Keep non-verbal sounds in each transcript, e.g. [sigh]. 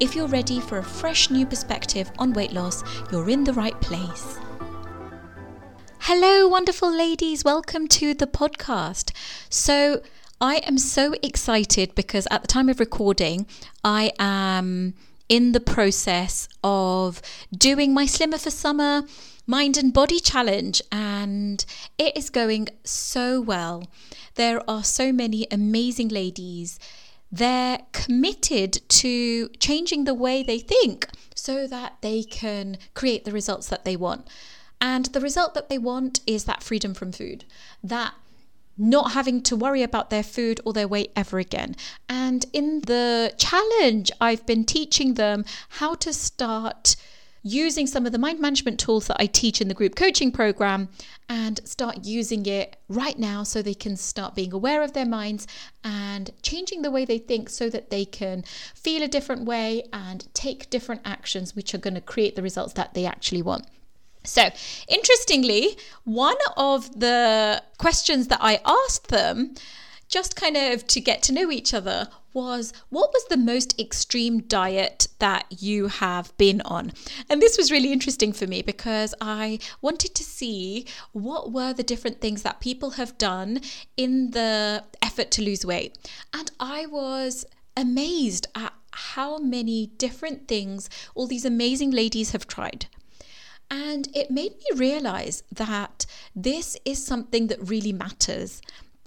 If you're ready for a fresh new perspective on weight loss, you're in the right place. Hello, wonderful ladies. Welcome to the podcast. So, I am so excited because at the time of recording, I am in the process of doing my Slimmer for Summer mind and body challenge, and it is going so well. There are so many amazing ladies they're committed to changing the way they think so that they can create the results that they want. And the result that they want is that freedom from food, that not having to worry about their food or their weight ever again. And in the challenge, I've been teaching them how to start using some of the mind management tools that I teach in the group coaching program and start using it right now so they can start being aware of their minds and changing the way they think so that they can feel a different way and take different actions which are going to create the results that they actually want. So, interestingly, one of the questions that I asked them just kind of to get to know each other was what was the most extreme diet that you have been on? And this was really interesting for me because I wanted to see what were the different things that people have done in the effort to lose weight. And I was amazed at how many different things all these amazing ladies have tried. And it made me realize that this is something that really matters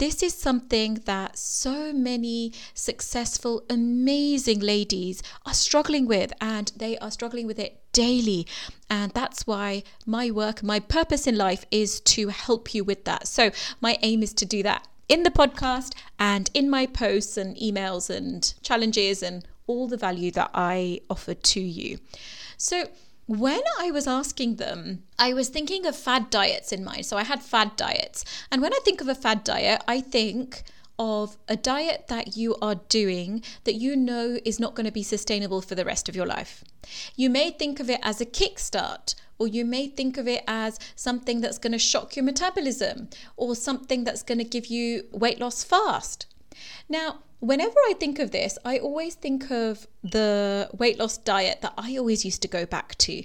this is something that so many successful, amazing ladies are struggling with, and they are struggling with it daily. And that's why my work, my purpose in life is to help you with that. So, my aim is to do that in the podcast and in my posts and emails and challenges and all the value that I offer to you. So, when I was asking them, I was thinking of fad diets in mind. So I had fad diets. And when I think of a fad diet, I think of a diet that you are doing that you know is not going to be sustainable for the rest of your life. You may think of it as a kickstart, or you may think of it as something that's going to shock your metabolism, or something that's going to give you weight loss fast. Now, whenever I think of this, I always think of the weight loss diet that I always used to go back to.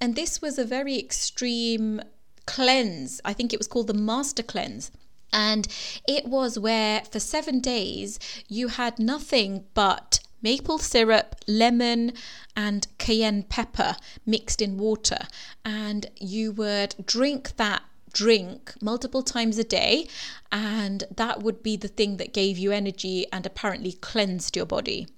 And this was a very extreme cleanse. I think it was called the Master Cleanse. And it was where for seven days you had nothing but maple syrup, lemon, and cayenne pepper mixed in water. And you would drink that drink multiple times a day, and that would be the thing that gave you energy and apparently cleansed your body.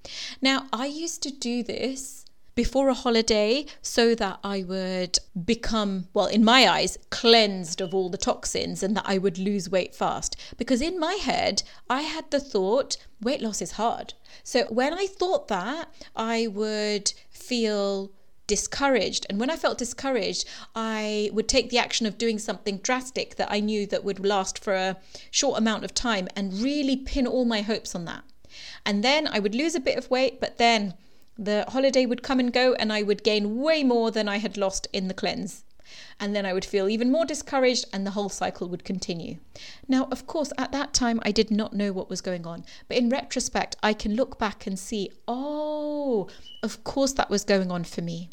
Now, I used to do this before a holiday so that I would become, well, in my eyes, cleansed of all the toxins and that I would lose weight fast. Because in my head, I had the thought weight loss is hard. So when I thought that, I would feel discouraged. And when i felt discouraged i would take the action of doing something drastic that i knew that would last for a short amount of time and really pin all my hopes on that. And then i would lose a bit of weight but then the holiday would come and go and i would gain way more than i had lost in the cleanse and then I would feel even more discouraged, and the whole cycle would continue. Now, of course, at that time, I did not know what was going on, but in retrospect, I can look back and see, oh, of course, that was going on for me.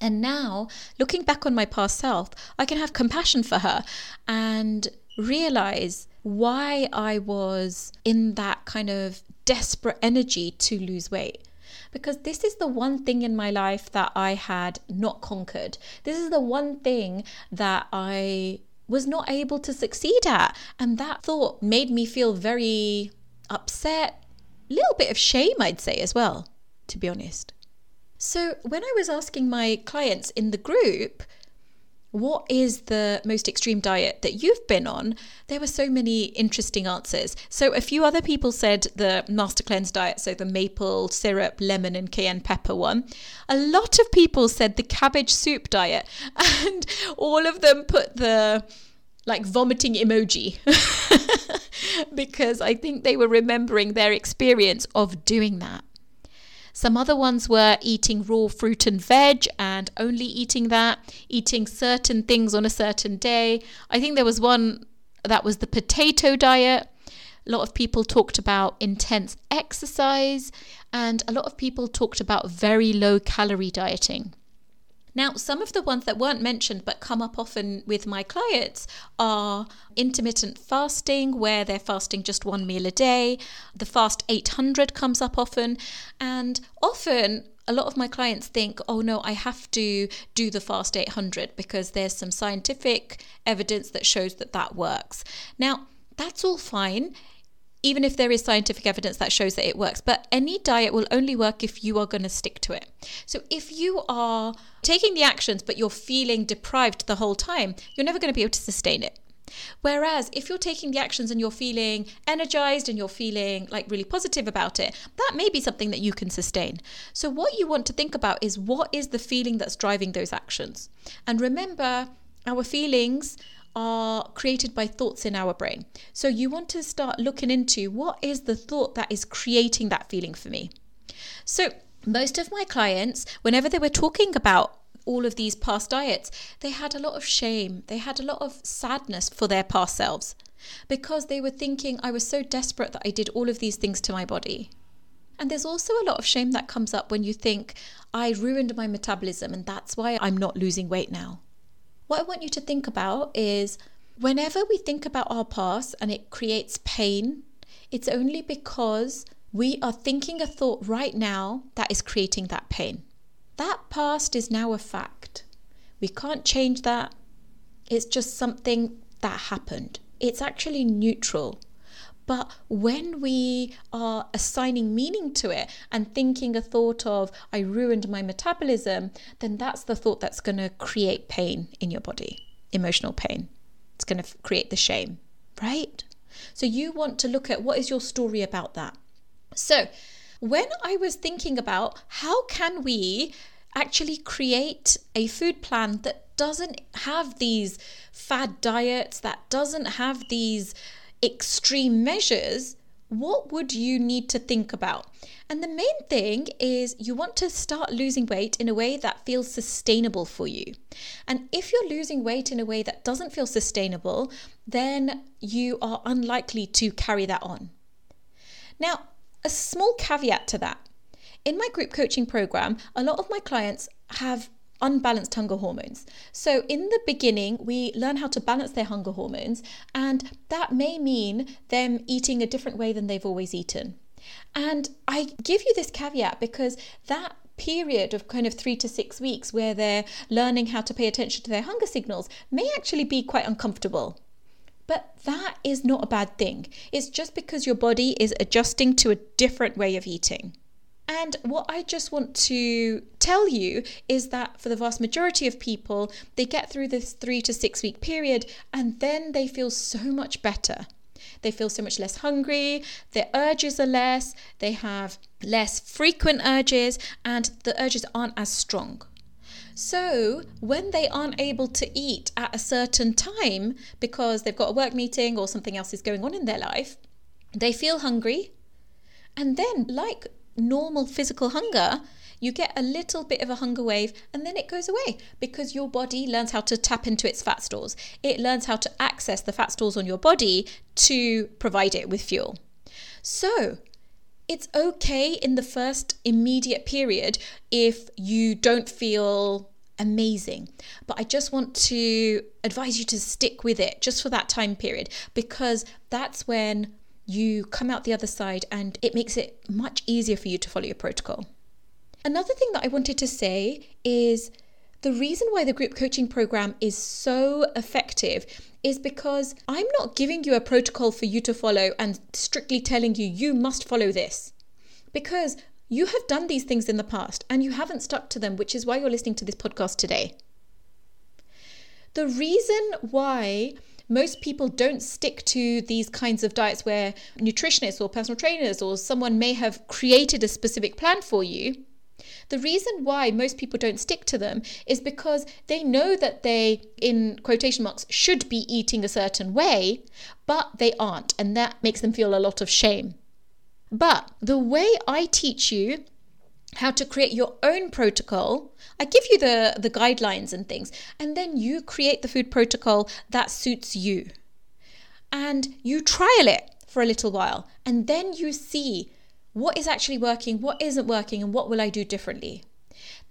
And now, looking back on my past self, I can have compassion for her and realize why I was in that kind of desperate energy to lose weight because this is the one thing in my life that I had not conquered. This is the one thing that I was not able to succeed at. And that thought made me feel very upset, a little bit of shame, I'd say, as well, to be honest. So when I was asking my clients in the group, what is the most extreme diet that you've been on? There were so many interesting answers. So, a few other people said the Master Cleanse diet, so the maple syrup, lemon, and cayenne pepper one. A lot of people said the cabbage soup diet, [laughs] and all of them put the like vomiting emoji [laughs] because I think they were remembering their experience of doing that. Some other ones were eating raw fruit and veg and only eating that, eating certain things on a certain day. I think there was one that was the potato diet. A lot of people talked about intense exercise, and a lot of people talked about very low calorie dieting. Now, some of the ones that weren't mentioned but come up often with my clients are intermittent fasting, where they're fasting just one meal a day. The Fast 800 comes up often, and often a lot of my clients think, oh no, I have to do the Fast 800 because there's some scientific evidence that shows that that works. Now, that's all fine even if there is scientific evidence that shows that it works. But any diet will only work if you are going to stick to it. So if you are taking the actions, but you're feeling deprived the whole time, you're never going to be able to sustain it. Whereas if you're taking the actions and you're feeling energized and you're feeling like really positive about it, that may be something that you can sustain. So, what you want to think about is what is the feeling that's driving those actions? And remember, our feelings are created by thoughts in our brain. So you want to start looking into what is the thought that is creating that feeling for me. So most of my clients, whenever they were talking about all of these past diets, they had a lot of shame. They had a lot of sadness for their past selves because they were thinking, I was so desperate that I did all of these things to my body. And there's also a lot of shame that comes up when you think, I ruined my metabolism and that's why I'm not losing weight now. What I want you to think about is whenever we think about our past and it creates pain, it's only because we are thinking a thought right now that is creating that pain. That past is now a fact. We can't change that. It's just something that happened. It's actually neutral. But when we are assigning meaning to it and thinking a thought of, I ruined my metabolism, then that's the thought that's going to create pain in your body, emotional pain. It's going to create the shame, right? So you want to look at what is your story about that. So when I was thinking about how can we actually create a food plan that doesn't have these fad diets, that doesn't have these extreme measures, what would you need to think about? And the main thing is you want to start losing weight in a way that feels sustainable for you. And if you're losing weight in a way that doesn't feel sustainable, then you are unlikely to carry that on. Now, a small caveat to that. In my group coaching program, a lot of my clients have unbalanced hunger hormones. So, in the beginning, we learn how to balance their hunger hormones, and that may mean them eating a different way than they've always eaten. And I give you this caveat because that period of kind of three to six weeks where they're learning how to pay attention to their hunger signals may actually be quite uncomfortable. But that is not a bad thing. It's just because your body is adjusting to a different way of eating. And what I just want to tell you is that for the vast majority of people, they get through this three to six week period and then they feel so much better. They feel so much less hungry, their urges are less, they have less frequent urges, and the urges aren't as strong. So, when they aren't able to eat at a certain time because they've got a work meeting or something else is going on in their life, they feel hungry. And then, like normal physical hunger, you get a little bit of a hunger wave and then it goes away because your body learns how to tap into its fat stores. It learns how to access the fat stores on your body to provide it with fuel. So, it's okay in the first immediate period if you don't feel amazing. But I just want to advise you to stick with it just for that time period because that's when you come out the other side and it makes it much easier for you to follow your protocol. Another thing that I wanted to say is the reason why the group coaching program is so effective is because I'm not giving you a protocol for you to follow and strictly telling you you must follow this. Because you have done these things in the past and you haven't stuck to them, which is why you're listening to this podcast today. The reason why most people don't stick to these kinds of diets where nutritionists or personal trainers or someone may have created a specific plan for you. The reason why most people don't stick to them is because they know that they, in quotation marks, should be eating a certain way, but they aren't, and that makes them feel a lot of shame. But the way I teach you how to create your own protocol. I give you the, the guidelines and things, and then you create the food protocol that suits you. And you trial it for a little while, and then you see what is actually working, what isn't working, and what will I do differently.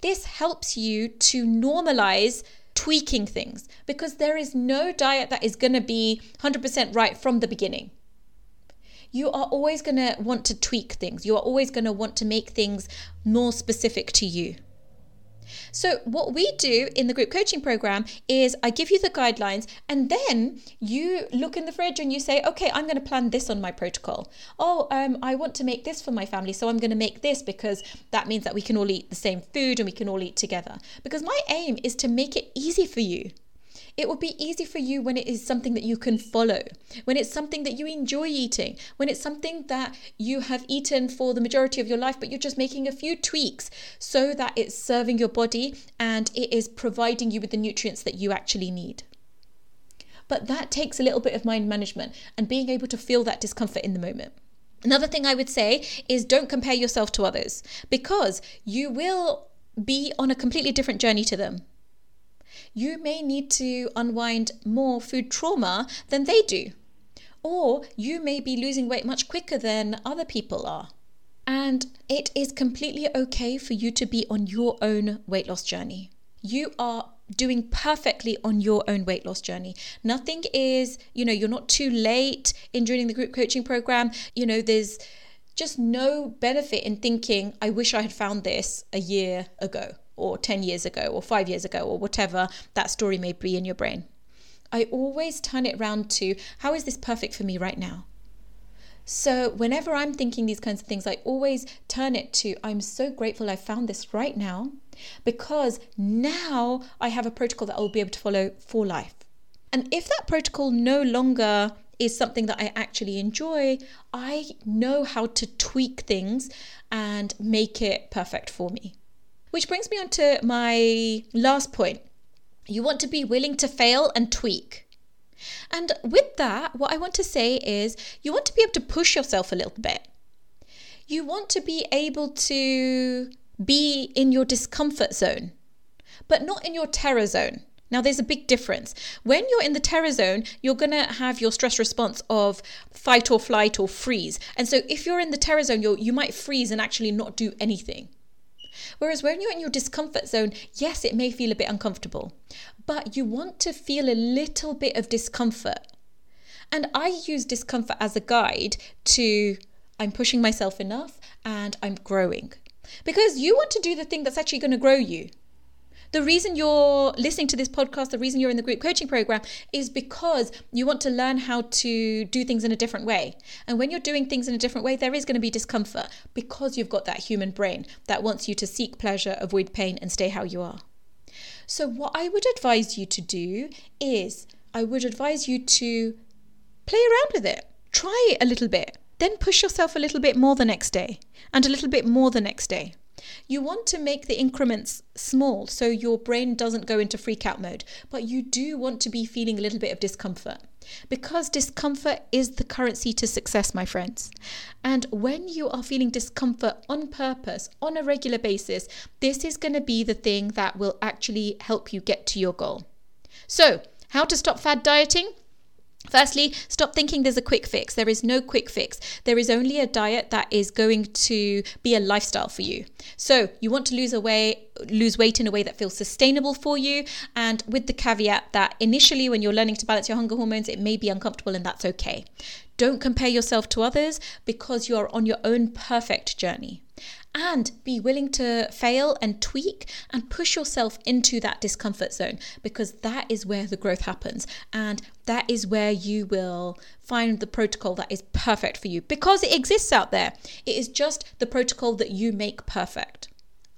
This helps you to normalize tweaking things because there is no diet that is going to be 100% right from the beginning you are always going to want to tweak things. You are always going to want to make things more specific to you. So, what we do in the group coaching program is I give you the guidelines, and then you look in the fridge and you say, okay, I'm going to plan this on my protocol. Oh, um, I want to make this for my family, so I'm going to make this because that means that we can all eat the same food and we can all eat together. Because my aim is to make it easy for you. It will be easy for you when it is something that you can follow, when it's something that you enjoy eating, when it's something that you have eaten for the majority of your life, but you're just making a few tweaks so that it's serving your body and it is providing you with the nutrients that you actually need. But that takes a little bit of mind management and being able to feel that discomfort in the moment. Another thing I would say is don't compare yourself to others because you will be on a completely different journey to them you may need to unwind more food trauma than they do. Or you may be losing weight much quicker than other people are. And it is completely okay for you to be on your own weight loss journey. You are doing perfectly on your own weight loss journey. Nothing is, you know, you're not too late in joining the group coaching program. You know, there's just no benefit in thinking, I wish I had found this a year ago or 10 years ago or five years ago or whatever that story may be in your brain. I always turn it around to how is this perfect for me right now? So, whenever I'm thinking these kinds of things, I always turn it to I'm so grateful I found this right now because now I have a protocol that I'll be able to follow for life. And if that protocol no longer is something that I actually enjoy, I know how to tweak things and make it perfect for me. Which brings me on to my last point. You want to be willing to fail and tweak. And with that, what I want to say is you want to be able to push yourself a little bit. You want to be able to be in your discomfort zone, but not in your terror zone. Now, there's a big difference. When you're in the terror zone, you're going to have your stress response of fight or flight or freeze. And so, if you're in the terror zone, you might freeze and actually not do anything. Whereas when you're in your discomfort zone, yes, it may feel a bit uncomfortable, but you want to feel a little bit of discomfort. And I use discomfort as a guide to I'm pushing myself enough and I'm growing. Because you want to do the thing that's actually going to grow you. The reason you're listening to this podcast, the reason you're in the group coaching program is because you want to learn how to do things in a different way. And when you're doing things in a different way, there is going to be discomfort because you've got that human brain that wants you to seek pleasure, avoid pain, and stay how you are. So, what I would advise you to do is I would advise you to play around with it, try it a little bit, then push yourself a little bit more the next day, and a little bit more the next day. You want to make the increments small so your brain doesn't go into freak out mode, but you do want to be feeling a little bit of discomfort. Because discomfort is the currency to success, my friends. And when you are feeling discomfort on purpose, on a regular basis, this is going to be the thing that will actually help you get to your goal. So, how to stop fad dieting? Firstly, stop thinking there's a quick fix. There is no quick fix. There is only a diet that is going to be a lifestyle for you. So, you want to lose away lose weight in a way that feels sustainable for you and with the caveat that initially when you're learning to balance your hunger hormones, it may be uncomfortable and that's okay. Don't compare yourself to others because you are on your own perfect journey and be willing to fail and tweak and push yourself into that discomfort zone because that is where the growth happens and that is where you will find the protocol that is perfect for you because it exists out there. It is just the protocol that you make perfect.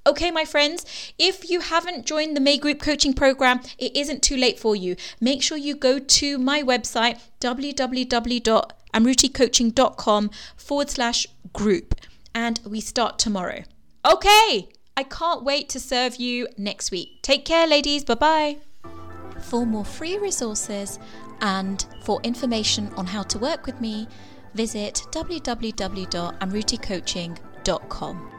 Okay, my friends, if you haven't joined the May Group Coaching Program, it isn't too late for you. Make sure you go to my website, www.amruticoaching.com forward slash group, and we start tomorrow. Okay, I can't wait to serve you next week. Take care, ladies. Bye bye. For more free resources and for information on how to work with me, visit www.amruticoaching.com.